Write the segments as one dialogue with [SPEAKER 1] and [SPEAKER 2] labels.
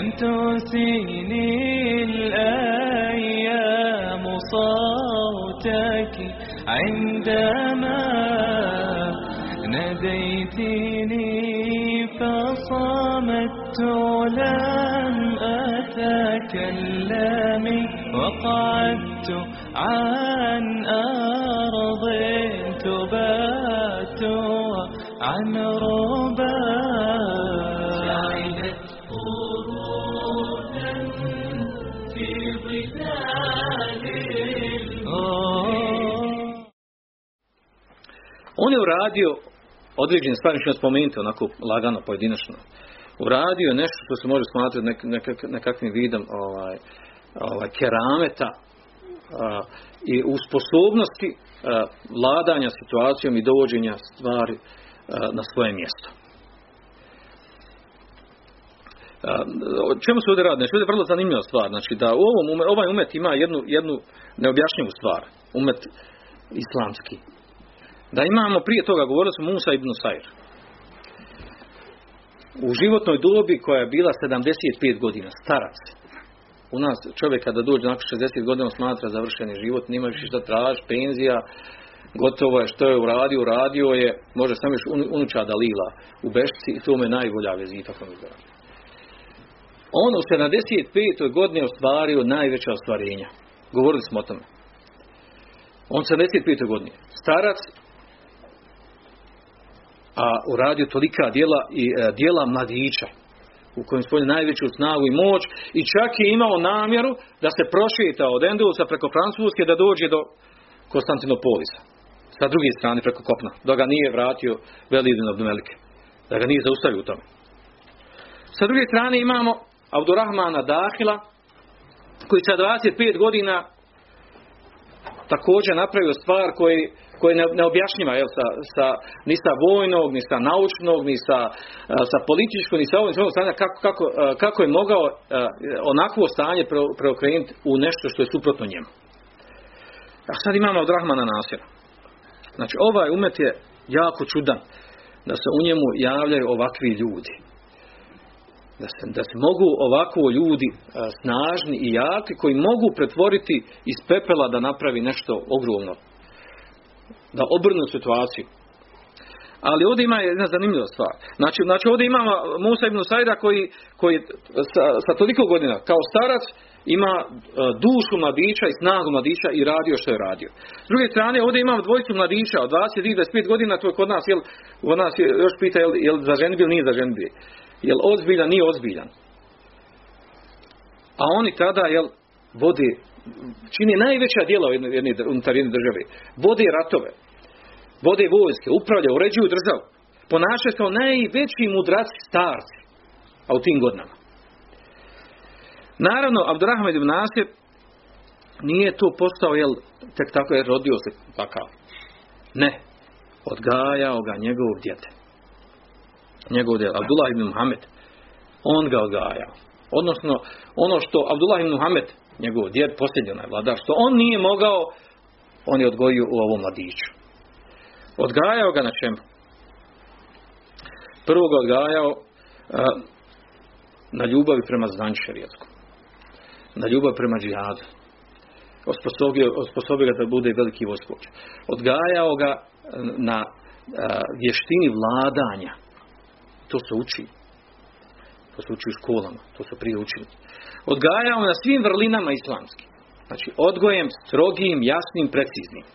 [SPEAKER 1] لم تسيني الأيام صوتك عندما ناديتني فصمت لم أتكلم وقعدت عن أرض تبات عن ربا.
[SPEAKER 2] On je uradio stvari, što spomenuti onako lagano, pojedinačno. Uradio nešto što se može smatrati nek, nekak, nekakvim vidom ovaj, ovaj, kerameta a, i u sposobnosti a, vladanja situacijom i dovođenja stvari a, na svoje mjesto. O čemu se ovdje radi? Znači, ovdje je vrlo zanimljiva stvar. Znači, da u ovom, ovaj umet ima jednu, jednu neobjašnjivu stvar. Umet islamski. Da imamo prije toga, govorili smo Musa ibn Sajr. U životnoj dobi koja je bila 75 godina, starac. U nas čovjek kada dođe nakon 60 godina smatra završeni život, nema više šta traži, penzija, gotovo je što je uradio, uradio je, može samo još unu- unuča lila u bešci i to mu najbolja vezita koju. On u 75. godini ostvario najveća ostvarenja. Govorili smo o tome. On 75. godini. Starac, a uradio tolika djela i e, djela mladića u kojem spolje najveću snagu i moć i čak je imao namjeru da se prošeta od Endelusa preko Francuske da dođe do Konstantinopolisa. Sa druge strane preko kopna. Da ga nije vratio Velidin od Melike. Da ga nije zaustavio u tome. Sa druge strane imamo Abdurrahmana Dahila koji sa 25 godina također napravio stvar koji, koji ne, neobjašnjiva jel, sa, sa, ni sa vojnog, ni sa naučnog, ni sa, a, sa političkog, ni sa ovog, stanja, kako, kako, a, kako je mogao a, onakvo stanje pre- preokrenuti u nešto što je suprotno njemu. A sad imamo od Rahmana Nasira. Znači ovaj umet je jako čudan da se u njemu javljaju ovakvi ljudi. Da se, da se mogu ovako ljudi a, snažni i jaki koji mogu pretvoriti iz pepela da napravi nešto ogromno. Da obrnu situaciju. Ali ovdje ima jedna zanimljiva stvar. Znači, znači ovdje imamo Musa ibn Sajda koji, koji sa, sa toliko godina kao starac ima e, dušu mladića i snagu mladića i radio što je radio. S druge strane, ovdje imamo dvojicu mladića od 20 i 25 godina, to je kod nas, jel, kod nas je, još pita, jel, jel za ženbi ili nije za ženbi. Jel ozbiljan, nije ozbiljan. A oni tada, jel, vode, čini najveća djela jedne, jedne, unutar jedne države. Vode ratove, vode vojske, upravljaju, uređuju državu. Ponašaju kao najveći mudraci starci. A u tim godinama. Naravno, Abdurrahman ibn Nasir nije to postao, jel, tek tako je rodio se takav. Ne. Odgajao ga njegov djete. Njegov djete, Abdullah ibn Muhammed. On ga odgajao. Odnosno, ono što Abdullah ibn Muhammed, njegov djed, posljednji onaj vladar, što on nije mogao, on je odgojio u ovom mladiću. Odgajao ga na čemu? Prvo ga odgajao a, na ljubavi prema znanju. Na ljubav prema džihadu. Osposobio, osposobio ga da bude veliki voskoć. Odgajao ga na a, vještini vladanja. To se uči. To se uči u školama. To se prije učili. Odgajao na svim vrlinama islamskim. Znači, odgojem strogim, jasnim, preciznim.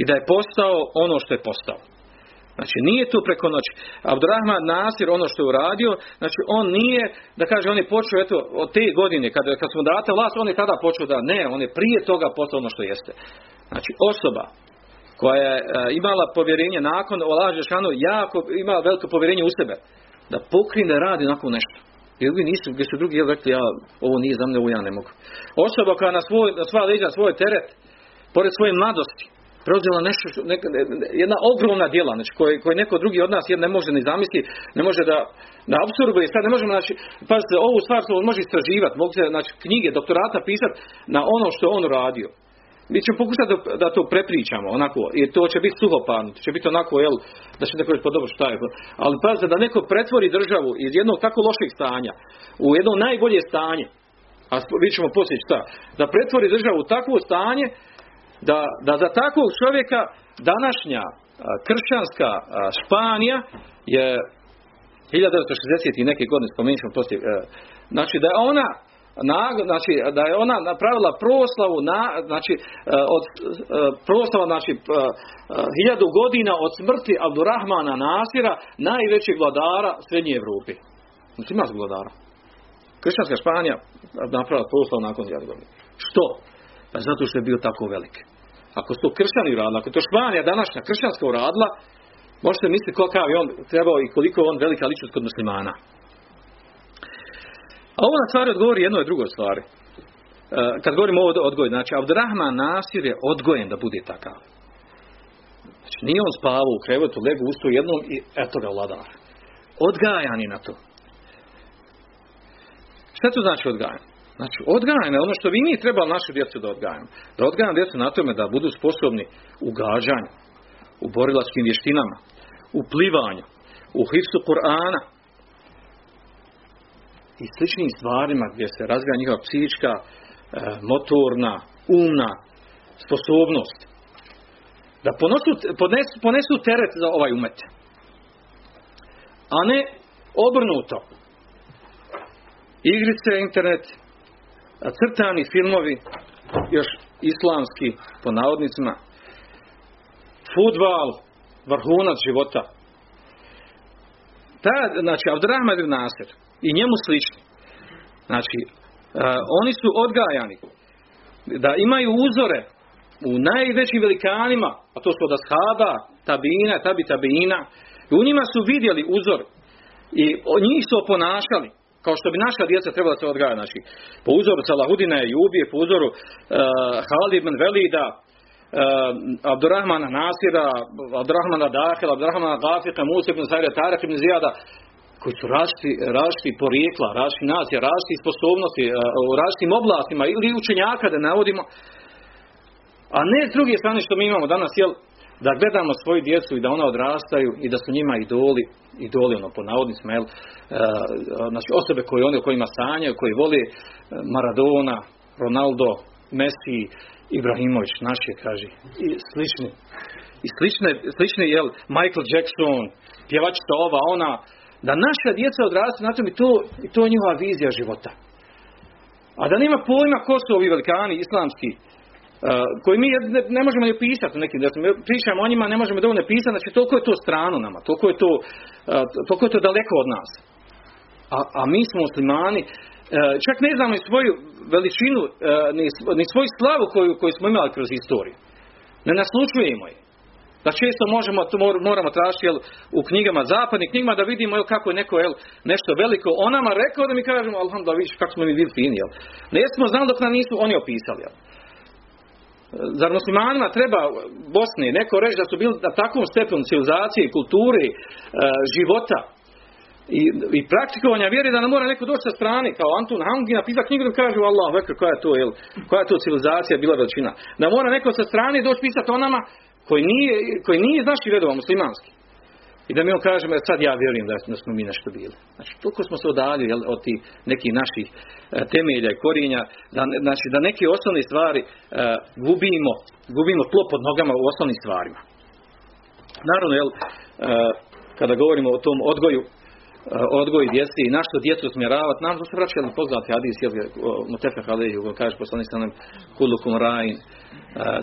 [SPEAKER 2] I da je postao ono što je postao. Znači, nije to preko noći. Abdurrahman Nasir, ono što je uradio, znači, on nije, da kaže, on je počeo, eto, od te godine, kada, kad smo date vlast, on je tada počeo da, ne, on je prije toga postao ono što jeste. Znači, osoba koja je e, imala povjerenje nakon Allah Žešanu, jako imala veliko povjerenje u sebe, da pokrine radi onako nešto. I drugi nisu, gdje su drugi jel, rekli, ja, ovo nije za mene, ovo ja ne mogu. Osoba koja na, svoj, na sva leđa, svoj teret, pored svoje mladosti, preuzela nešto, što- neka, jedna ogromna djela, znači, koje, koje neko drugi od nas jel, ne može ni zamisliti, ne može da, da apsorbuje, sad ne možemo, znači, pazite, ovu stvar se može istraživati, mogu se, znači, knjige, doktorata pisati na ono što on radio. Mi ćemo pokušati da, to prepričamo, onako, i to će biti suhoparno, to će biti onako, jel, da će neko reći, pa dobro, šta je, ali pazite, da neko pretvori državu iz jednog tako lošeg stanja u jedno najbolje stanje, a vidjet ćemo poslije šta, da pretvori državu u takvo stanje, da, da za takvog čovjeka današnja kršćanska Španija je 1960 i neke godine spomenut ćemo poslije, e, znači da je ona nag- znači da je ona napravila proslavu na, znači e, od e, proslava znači e, hiljadu godina od smrti Abdurrahmana Nasira najvećeg vladara srednje Evrope. Znači ima vladara. Kršćanska Španija napravila proslavu nakon hiljadu godina. Što? Pa zato što je bio tako velik. Ako su to kršćani uradili, ako je to Španija današnja kršćanska uradila, možete misliti kakav je on trebao i koliko je on velika ličnost kod muslimana. A ovo na stvari odgovori jednoj drugoj stvari. E, kad govorimo o odgoju, znači Abdurrahman Nasir je odgojen da bude takav. Znači nije on spavao u krevetu, legu usto jednom i eto ga vladar. Odgajan je na to. Šta to znači odgajan? Znači odgajan je ono što vi mi trebali našu djecu da odgajamo. Da odgajamo djecu na tome da budu sposobni u gađanju, u borilačkim vještinama, u plivanju, u hifsu Kur'ana, i sličnim stvarima gdje se razvija njihova psihička, e, motorna, umna sposobnost. Da ponosu, ponesu, ponesu teret za ovaj umet. A ne obrnuto. Igrice, internet, crtani filmovi, još islamski, po navodnicima, futbal, vrhunac života. Ta, znači, Abdurrahman ibn Nasir, i njemu slični. Znači, e, oni su odgajani da imaju uzore u najvećim velikanima, a to su od ashaba, tabina, tabi tabina, i u njima su vidjeli uzor i njih su oponašali, kao što bi naša djeca trebala se odgajati. Znači, po uzoru Salahudina i Jubije, po uzoru uh, Halid ibn Velida, uh, Abdurrahmana Nasira, Abdurrahmana Dahila, Abdurrahmana Gafika, Musa ibn Sajra, Tarak ibn Zijada, koji su različiti, porijekla, različiti nacija, različiti sposobnosti, e, u različitim oblastima ili učenjaka da navodimo, a ne s druge strane što mi imamo danas, jel, da gledamo svoju djecu i da ona odrastaju i da su njima idoli, idoli ono po navodnicima, jel, e, znači osobe koje oni o kojima sanjaju, koji vole e, Maradona, Ronaldo, Messi, Ibrahimović, naš je, kaže, i slični. I slične, slični, jel, Michael Jackson, pjevačica ova, ona, da naša djeca odrastu na tom i to, i to je njihova vizija života. A da nema pojma ko su ovi velikani islamski, uh, koji mi ne, ne možemo ni pisati u nekim desnim. Pričamo o njima, ne možemo dovoljno pisati, znači toliko je to strano nama, toliko je to, uh, toliko je to daleko od nas. A, a mi smo muslimani, čak ne znamo ni svoju veličinu, uh, ni, svoju slavu koju, koju smo imali kroz historiju. Ne naslučujemo je da često možemo, to moramo tražiti jel, u knjigama, zapadnim knjigama, da vidimo jel, kako je neko jel, nešto veliko o nama rekao da mi kažemo, alhamdulillah, kako smo mi bili fini. Jel. Ne smo znali dok nam nisu oni opisali. Jel. Zar muslimanima treba Bosni neko reći da su bili na takvom stepenu civilizacije, kulture, e, života i, i praktikovanja vjere da nam mora neko doći sa strane kao Antun Hangi napisati knjigu da kažu Allah vekr koja je to jel, koja je to civilizacija bila veličina. Da mora neko sa strane doći pisati o nama koji nije, koji nije iz naših redova muslimanski. I da mi on kažemo, sad ja vjerujem da, smo mi nešto bili. Znači, toliko smo se odaljili jel, od tih nekih naših e, temelja i korijenja, da, znači, da neke osnovne stvari e, gubimo, gubimo tlo pod nogama u osnovnim stvarima. Naravno, jel, e, kada govorimo o tom odgoju, e, odgoju djeci i na što djecu smjeravati, nam se vraćali poznati hadis, jel, Mutefe Haleju, kaže poslanik stanem, kulukum rajin,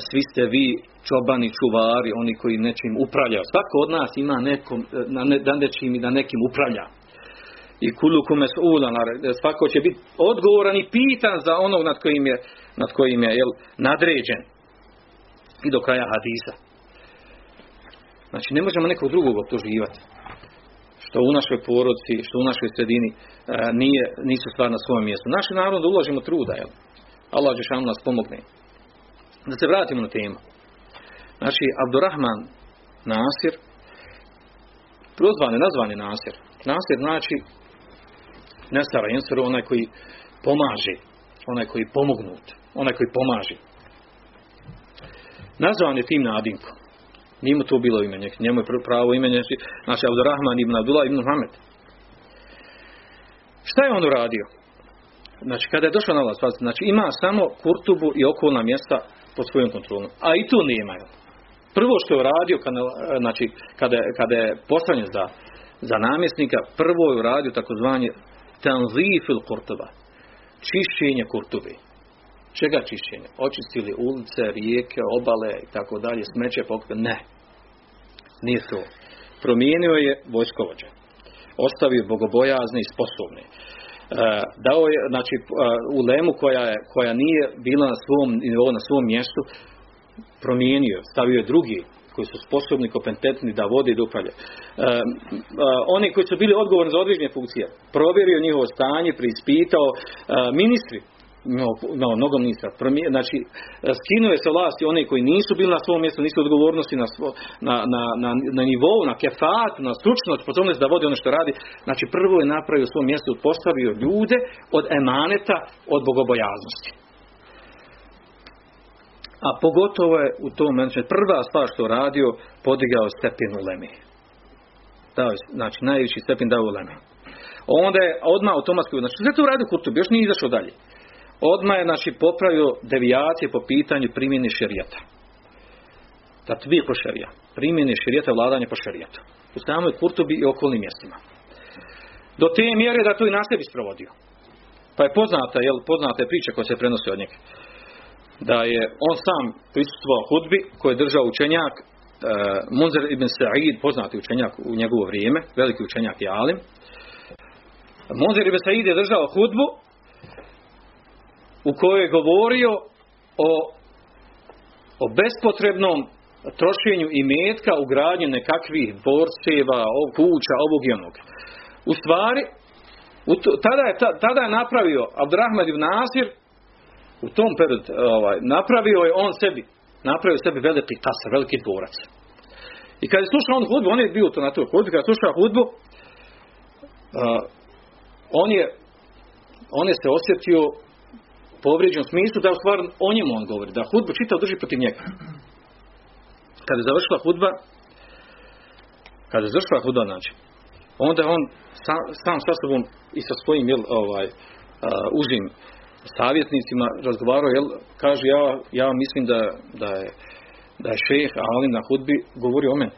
[SPEAKER 2] svi ste vi čobani, čuvari, oni koji nečim upravljaju. Svako od nas ima nekom, na ne, nečim i da nekim upravlja. I kulukum ulan, svako će biti odgovoran i pitan za onog nad kojim je, nad kojim je jel, nadređen. I do kraja hadisa. Znači, ne možemo nekog drugog optuživati. Što u našoj porodici, što u našoj sredini e, nije, nisu stvar na svom mjestu. Naš je narod da uložimo truda, jel? Allah Đešanu nas pomogne. Da se vratimo na temu. Znači, Abdurrahman Nasir, prozvan je, nazvan je Nasir. Nasir znači Nesara Jenseru, onaj koji pomaže, onaj koji pomognut, onaj koji pomaže. Nazvan je tim nadimkom. Nije mu to bilo ime, njemu je pravo ime, znači Abdurrahman ibn Abdullah ibn Muhammed. Šta je on uradio? Znači, kada je došao na vlast, znači ima samo Kurtubu i okolna mjesta pod svojom kontrolom. A i tu nema. Prvo što je uradio, kada, znači, kada, kada je poslanjen za, za namjesnika, prvo je uradio takozvanje tanzifil Kurtuba. Čišćenje Kurtubi. Čega čišćenje? Očistili ulice, rijeke, obale i tako dalje, smeće pokupili. Ne. Nije to. Promijenio je vojskovođa. Ostavio bogobojazne i sposobne. E, dao je, znači, e, u lemu koja, je, koja nije bila na svom, na svom mjestu, promijenio, stavio je drugi koji su sposobni, kompetentni da vode i da upravlja. E, oni koji su bili odgovorni za određene funkcije, provjerio njihovo stanje, preispitao, ministri, no, no, mnogo ministra. Znači, skinuo je se vlasti oni koji nisu bili na svom mjestu, nisu odgovornosti na, svo, na, na, na, na nivou, na kefat, na stručnost, sposobnost da vodi ono što radi. Znači, prvo je napravio u svom mjestu, postavio ljude od emaneta, od bogobojaznosti. A pogotovo je u tom momentu, prva stvar što radio, podigao stepen u Lemi. Dao je, znači, najviši stepen dao u Lemi. Onda je odmah automatski, znači sve to uradio Kurtub, još nije izašao dalje odmah je znači popravio devijacije po pitanju primjene šerijata. Tatviku šerija. Primjene šerijata, vladanje po šerijatu. U samoj Kurtubi i okolnim mjestima. Do te mjere da to i na sebi sprovodio. Pa je poznata, jel, poznata je priča koja se prenosi od njega. Da je on sam prisustvovao hudbi koji je držao učenjak e, Munzer ibn Sa'id, poznati učenjak u njegovo vrijeme, veliki učenjak i alim. Munzer ibn Sa'id je držao hudbu u kojoj je govorio o, o bespotrebnom trošenju i metka u gradnju nekakvih borceva, kuća, ovog i onog. U stvari, tada, je, tada je napravio Abdurrahman ibn Nasir, u tom periodu ovaj, napravio je on sebi, napravio sebi veliki kasar, veliki dvorac. I kad je slušao on hudbu, on je bio to na toj hudbi, kad je slušao hudbu, uh, on je on je se osjetio povrijeđen u smislu da u stvar o njemu on govori, da hudbu čitav drži protiv njega. Kada je završila hudba, kada je završila hudba, znači, onda on sam, sam sa sobom i sa svojim jel, ovaj, uh, užim savjetnicima razgovarao, jel, kaže, ja, ja mislim da, da je da je šeh Alim na hudbi govori o meni.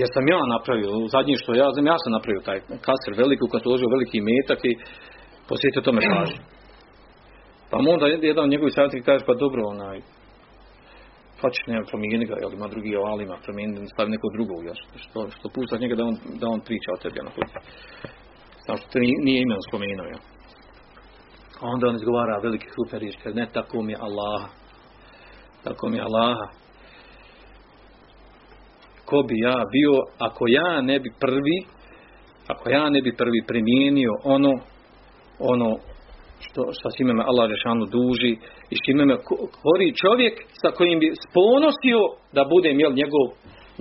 [SPEAKER 2] Jer sam ja napravio, zadnji što ja znam, ja sam napravio taj kasir veliki, kad uložio veliki metak i posjetio tome pažnju. Pa mu onda jedan od njegovih savjetnika kaže, pa dobro, onaj, pa će nema promijeni ga, jel ima drugi alima, promijeni, stavi nekog drugog, jel, što, što pušta njega da on, da on priča o tebi, na put. Samo što te nije, imen spomenuo, jel. A onda on izgovara veliki super riječ, kaže, ne, tako mi je Allah. Tako mi je Allah. Ko bi ja bio, ako ja ne bi prvi, ako ja ne bi prvi primijenio ono ono što, što s imeme Allah Žešanu duži i s imeme kori čovjek sa kojim bi sponosio da bude jel, njegov,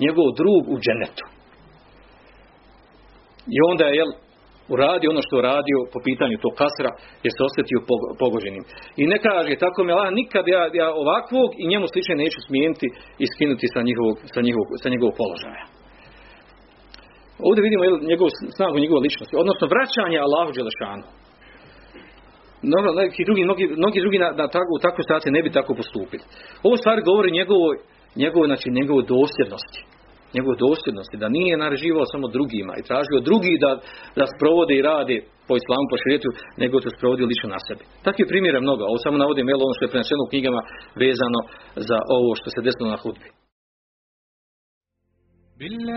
[SPEAKER 2] njegov drug u dženetu. I onda je jel, uradio ono što uradio po pitanju tog kasra jer se osjetio pogođenim. I ne kaže tako mi Allah nikad ja, ja ovakvog i njemu slične neću smijeniti i skinuti sa njihovog, sa njihovog, sa njegovog položaja. Ovdje vidimo jel, njegov, snagu njegove ličnosti, odnosno vraćanje Allahu Đelešanu mnogo, neki drugi, mnogi, mnogi drugi na, na tako, u takvoj situaciji ne bi tako postupili. Ovo stvar govori njegovoj, njegovoj, znači njegovoj dosljednosti. Njegovoj dosljednosti, da nije nareživao samo drugima i tražio drugi da, da sprovode i rade po islamu, po šrijetu, nego to sprovodio lično na sebi. Takvih primjera je mnogo. Ovo samo navodim jel, ono što je prenačeno u knjigama vezano za ovo što se desilo na hudbi.
[SPEAKER 1] بالله